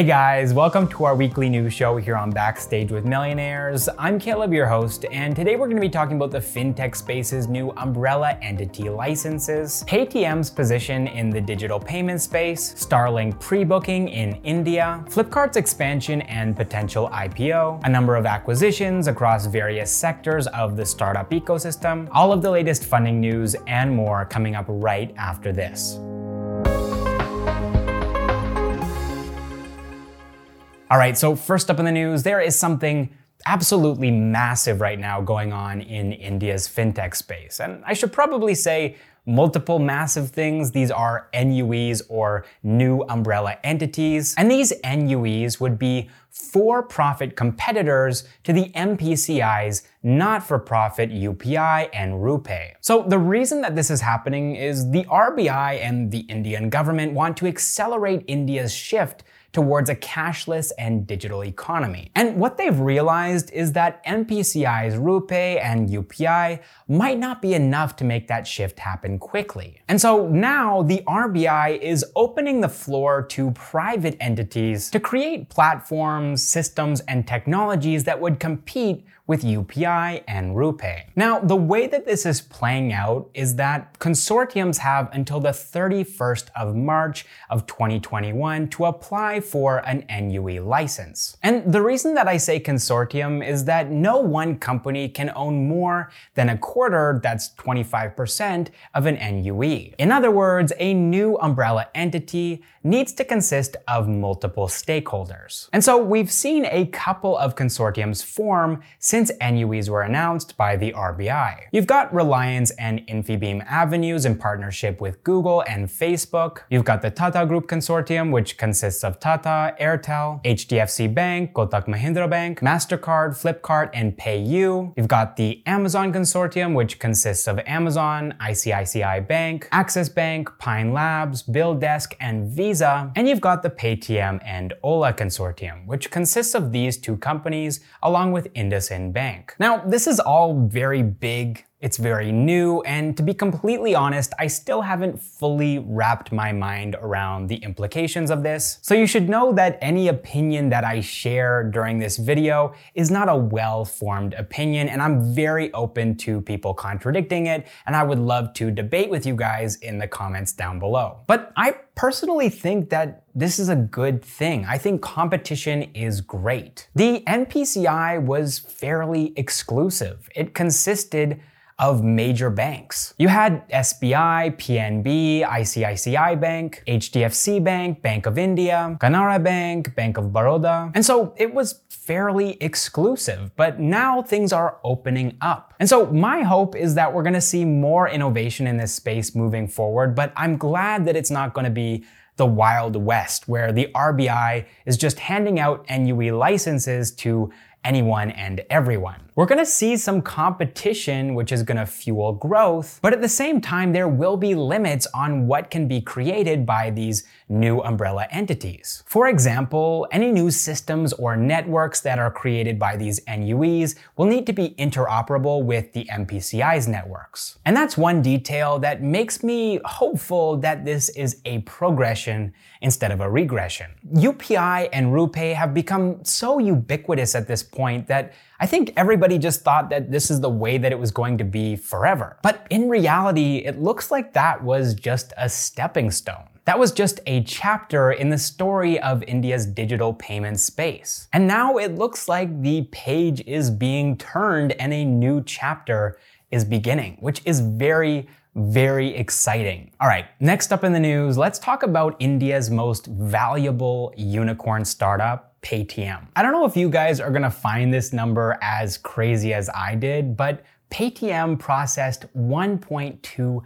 Hey guys, welcome to our weekly news show here on Backstage with Millionaires. I'm Caleb, your host, and today we're going to be talking about the fintech space's new umbrella entity licenses, Paytm's position in the digital payment space, Starlink pre booking in India, Flipkart's expansion and potential IPO, a number of acquisitions across various sectors of the startup ecosystem, all of the latest funding news, and more coming up right after this. All right, so first up in the news, there is something absolutely massive right now going on in India's fintech space. And I should probably say multiple massive things. These are NUEs or new umbrella entities. And these NUEs would be for profit competitors to the NPCI's not for profit UPI and RuPay. So, the reason that this is happening is the RBI and the Indian government want to accelerate India's shift towards a cashless and digital economy. And what they've realized is that NPCI's RuPay and UPI might not be enough to make that shift happen quickly. And so now the RBI is opening the floor to private entities to create platforms, systems, and technologies that would compete with UPI and RuPay. Now, the way that this is playing out is that consortiums have until the 31st of March of 2021 to apply for an NUE license. And the reason that I say consortium is that no one company can own more than a quarter, that's 25%, of an NUE. In other words, a new umbrella entity needs to consist of multiple stakeholders. And so we've seen a couple of consortiums form since NUEs were announced by the RBI. You've got Reliance and Infibeam Avenues in partnership with Google and Facebook. You've got the Tata Group Consortium, which consists of Tata, Airtel, HDFC Bank, Kotak Mahindra Bank, MasterCard, Flipkart, and PayU. You've got the Amazon Consortium, which consists of Amazon, ICICI Bank, Axis Bank, Pine Labs, BillDesk, and Visa. And you've got the Paytm and Ola Consortium, which consists of these two companies along with IndusInd Bank. Now, this is all very big, it's very new, and to be completely honest, I still haven't fully wrapped my mind around the implications of this. So you should know that any opinion that I share during this video is not a well-formed opinion, and I'm very open to people contradicting it, and I would love to debate with you guys in the comments down below. But I personally think that this is a good thing. I think competition is great. The NPCI was fairly exclusive. It consisted of major banks. You had SBI, PNB, ICICI Bank, HDFC Bank, Bank of India, Canara Bank, Bank of Baroda. And so it was fairly exclusive, but now things are opening up. And so my hope is that we're gonna see more innovation in this space moving forward, but I'm glad that it's not gonna be the Wild West, where the RBI is just handing out NUE licenses to anyone and everyone. We're gonna see some competition, which is gonna fuel growth, but at the same time, there will be limits on what can be created by these new umbrella entities. For example, any new systems or networks that are created by these NUEs will need to be interoperable with the NPCI's networks. And that's one detail that makes me hopeful that this is a progression instead of a regression. UPI and RuPay have become so ubiquitous at this point that I think everybody just thought that this is the way that it was going to be forever. But in reality, it looks like that was just a stepping stone. That was just a chapter in the story of India's digital payment space. And now it looks like the page is being turned and a new chapter is beginning, which is very, very exciting. All right, next up in the news, let's talk about India's most valuable unicorn startup, Paytm. I don't know if you guys are gonna find this number as crazy as I did, but Paytm processed 1.2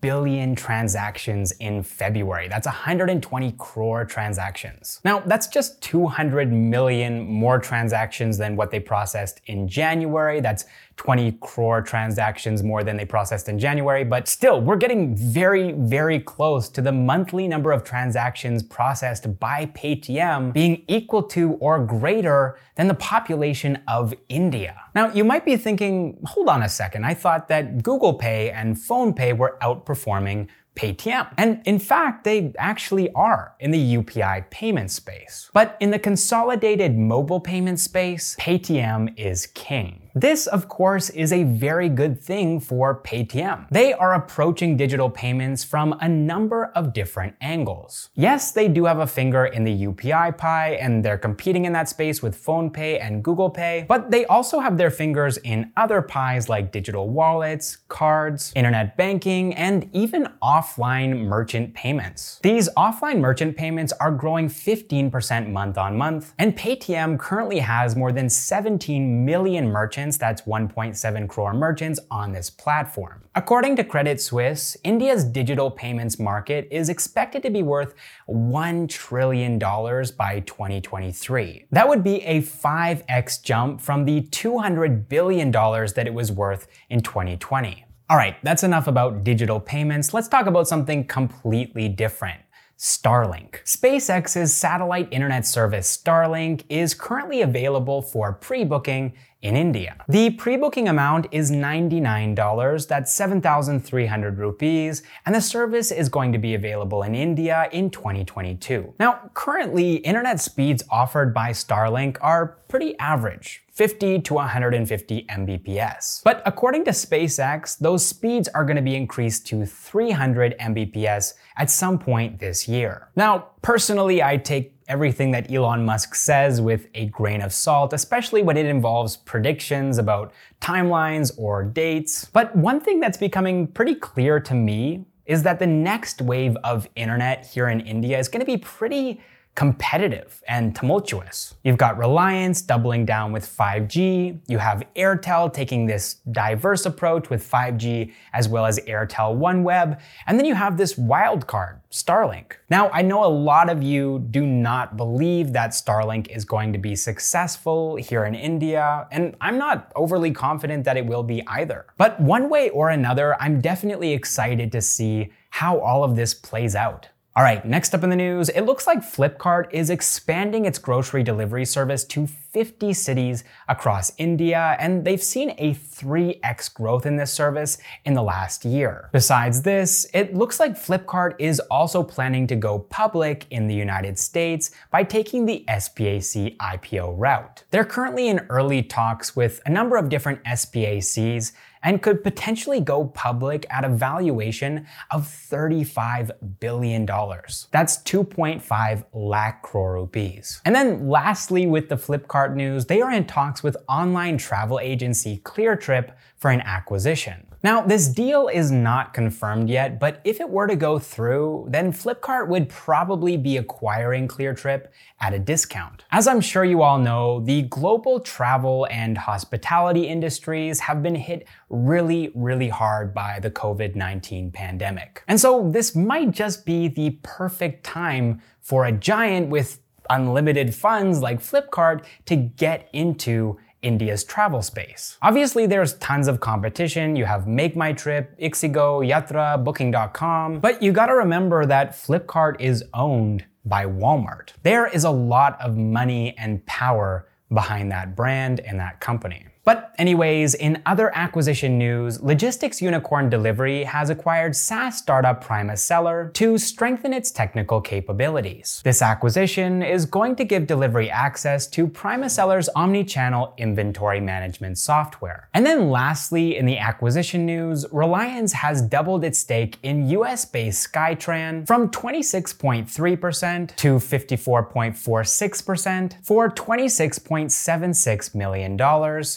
billion transactions in February. That's 120 crore transactions. Now, that's just 200 million more transactions than what they processed in January. That's 20 crore transactions more than they processed in January, but still, we're getting very, very close to the monthly number of transactions processed by Paytm being equal to or greater than the population of India. Now, you might be thinking, hold on a second, I thought that Google Pay and PhonePe were outperforming Paytm. And in fact, they actually are in the UPI payment space. But in the consolidated mobile payment space, Paytm is king. This, of course, is a very good thing for Paytm. They are approaching digital payments from a number of different angles. Yes, they do have a finger in the UPI pie, and they're competing in that space with PhonePe and Google Pay, but they also have their fingers in other pies like digital wallets, cards, internet banking, and even offline merchant payments. These offline merchant payments are growing 15% month on month, and Paytm currently has more than 17 million merchants merchants, that's 1.7 crore merchants on this platform. According to Credit Suisse, India's digital payments market is expected to be worth $1 trillion by 2023. That would be a 5x jump from the $200 billion that it was worth in 2020. All right, that's enough about digital payments. Let's talk about something completely different. Starlink. SpaceX's satellite internet service Starlink is currently available for pre booking in India. The pre-booking amount is $99, that's 7,300 rupees, and the service is going to be available in India in 2022. Now, currently, internet speeds offered by Starlink are pretty average. 50 to 150 Mbps. But according to SpaceX, those speeds are going to be increased to 300 Mbps at some point this year. Now, personally, I take everything that Elon Musk says with a grain of salt, especially when it involves predictions about timelines or dates. But one thing that's becoming pretty clear to me is that the next wave of internet here in India is going to be pretty competitive and tumultuous. You've got Reliance doubling down with 5G, you have Airtel taking this diverse approach with 5G as well as Airtel OneWeb, and then you have this wild card, Starlink. Now, I know a lot of you do not believe that Starlink is going to be successful here in India, and I'm not overly confident that it will be either. But one way or another, I'm definitely excited to see how all of this plays out. All right, next up in the news, it looks like Flipkart is expanding its grocery delivery service to 50 cities across India, and they've seen a 3x growth in this service in the last year. Besides this, it looks like Flipkart is also planning to go public in the United States by taking the SPAC IPO route. They're currently in early talks with a number of different SPACs and could potentially go public at a valuation of $35 billion. That's 2.5 lakh crore rupees. And then lastly, with the Flipkart news, they are in talks with online travel agency ClearTrip for an acquisition. Now, this deal is not confirmed yet, but if it were to go through, then Flipkart would probably be acquiring ClearTrip at a discount. As I'm sure you all know, the global travel and hospitality industries have been hit really, really hard by the COVID 19 pandemic. And so this might just be the perfect time for a giant with unlimited funds like Flipkart to get into India's travel space. Obviously, there's tons of competition. You have Make My Trip, Ixigo, Yatra, Booking.com, but you gotta remember that Flipkart is owned by Walmart. There is a lot of money and power behind that brand and that company. But anyways, in other acquisition news, logistics unicorn Delhivery has acquired SaaS startup Primaseller to strengthen its technical capabilities. This acquisition is going to give Delhivery access to Primaseller's omni-channel inventory management software. And then lastly, in the acquisition news, Reliance has doubled its stake in US-based Skytran from 26.3% to 54.46% for $26.76 million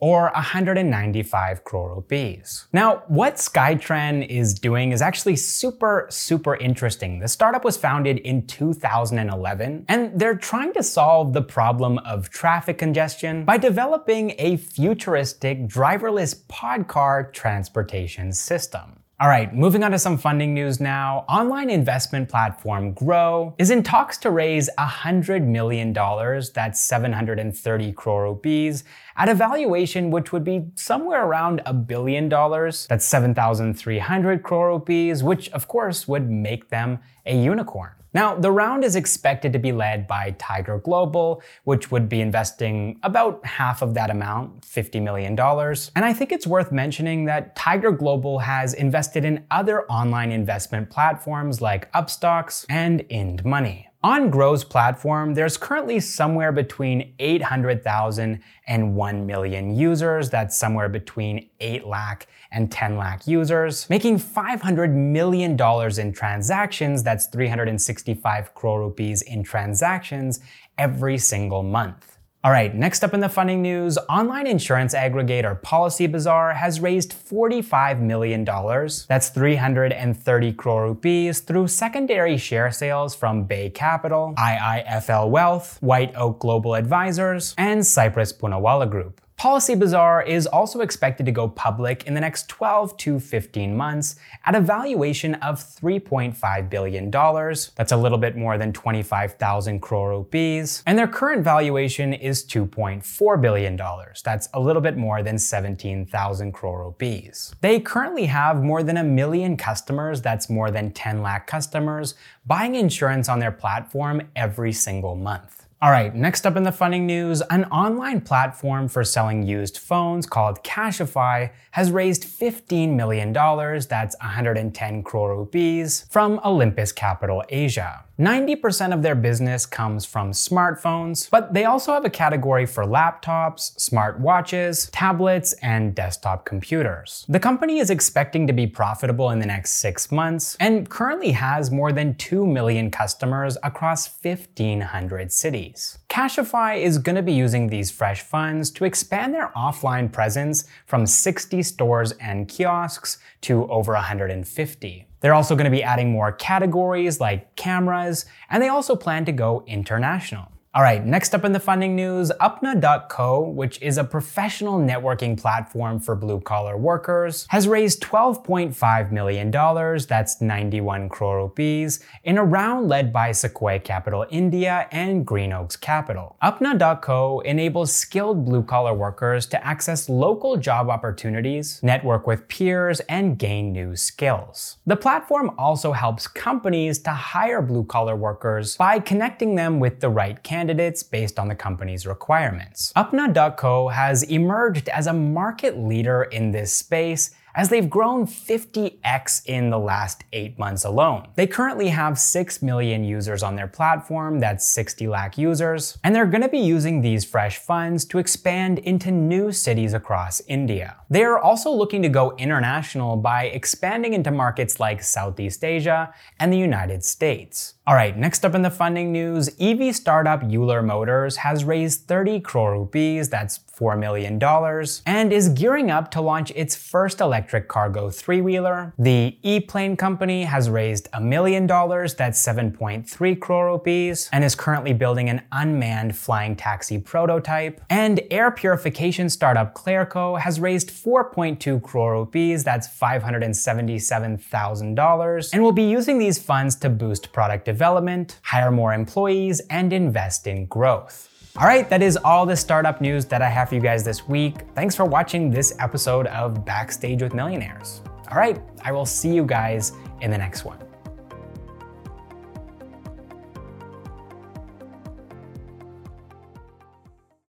or or 195 crore rupees. Now, what Skytran is doing is actually super, super interesting. The startup was founded in 2011, and they're trying to solve the problem of traffic congestion by developing a futuristic driverless pod car transportation system. All right, moving on to some funding news now. Online investment platform Groww is in talks to raise $100 million, that's 730 crore rupees, at a valuation which would be somewhere around a billion dollars, that's 7,300 crore rupees, which of course would make them a unicorn. Now, the round is expected to be led by Tiger Global, which would be investing about half of that amount, $50 million. And I think it's worth mentioning that Tiger Global has invested in other online investment platforms like Upstox and IndMoney. On Groww's platform, there's currently somewhere between 800,000 and 1 million users. That's somewhere between 8 lakh and 10 lakh users, making $500 million in transactions. That's 365 crore rupees in transactions every single month. All right, next up in the funding news, online insurance aggregator PolicyBazaar has raised $45 million, that's 330 crore rupees, through secondary share sales from Bay Capital, IIFL Wealth, White Oak Global Advisors, and Cyrus Poonawalla Group. PolicyBazaar is also expected to go public in the next 12 to 15 months at a valuation of $3.5 billion. That's a little bit more than 25,000 crore rupees. And their current valuation is $2.4 billion. That's a little bit more than 17,000 crore rupees. They currently have more than a million customers, that's more than 10 lakh customers, buying insurance on their platform every single month. All right, next up in the funding news, an online platform for selling used phones called Cashify has raised $15 million, that's 110 crore rupees, from Olympus Capital Asia. 90% of their business comes from smartphones, but they also have a category for laptops, smartwatches, tablets, and desktop computers. The company is expecting to be profitable in the next six months and currently has more than 2 million customers across 1,500 cities. Cashify is going to be using these fresh funds to expand their offline presence from 60 stores and kiosks to over 150. They're also going to be adding more categories like cameras, and they also plan to go international. All right, next up in the funding news, Apna.co, which is a professional networking platform for blue collar workers, has raised $12.5 million, that's 91 crore rupees, in a round led by Sequoia Capital India and Green Oaks Capital. Apna.co enables skilled blue collar workers to access local job opportunities, network with peers, and gain new skills. The platform also helps companies to hire blue collar workers by connecting them with the right candidates candidates based on the company's requirements. Apna.co has emerged as a market leader in this space as they've grown 50x in the last eight months alone. They currently have 6 million users on their platform, that's 60 lakh users, and they're gonna be using these fresh funds to expand into new cities across India. They are also looking to go international by expanding into markets like Southeast Asia and the United States. All right, next up in the funding news, EV startup Euler Motors has raised 30 crore rupees, that's $4 million, and is gearing up to launch its first electric cargo three wheeler. The E Plane company has raised a million dollars, that's 7.3 crore rupees, and is currently building an unmanned flying taxi prototype. And air purification startup Clairco has raised 4.2 crore rupees, that's $577,000, and will be using these funds to boost product development, hire more employees, and invest in growth. All right, that is all the startup news that I have for you guys this week. Thanks for watching this episode of Backstage with Millionaires. All right, I will see you guys in the next one.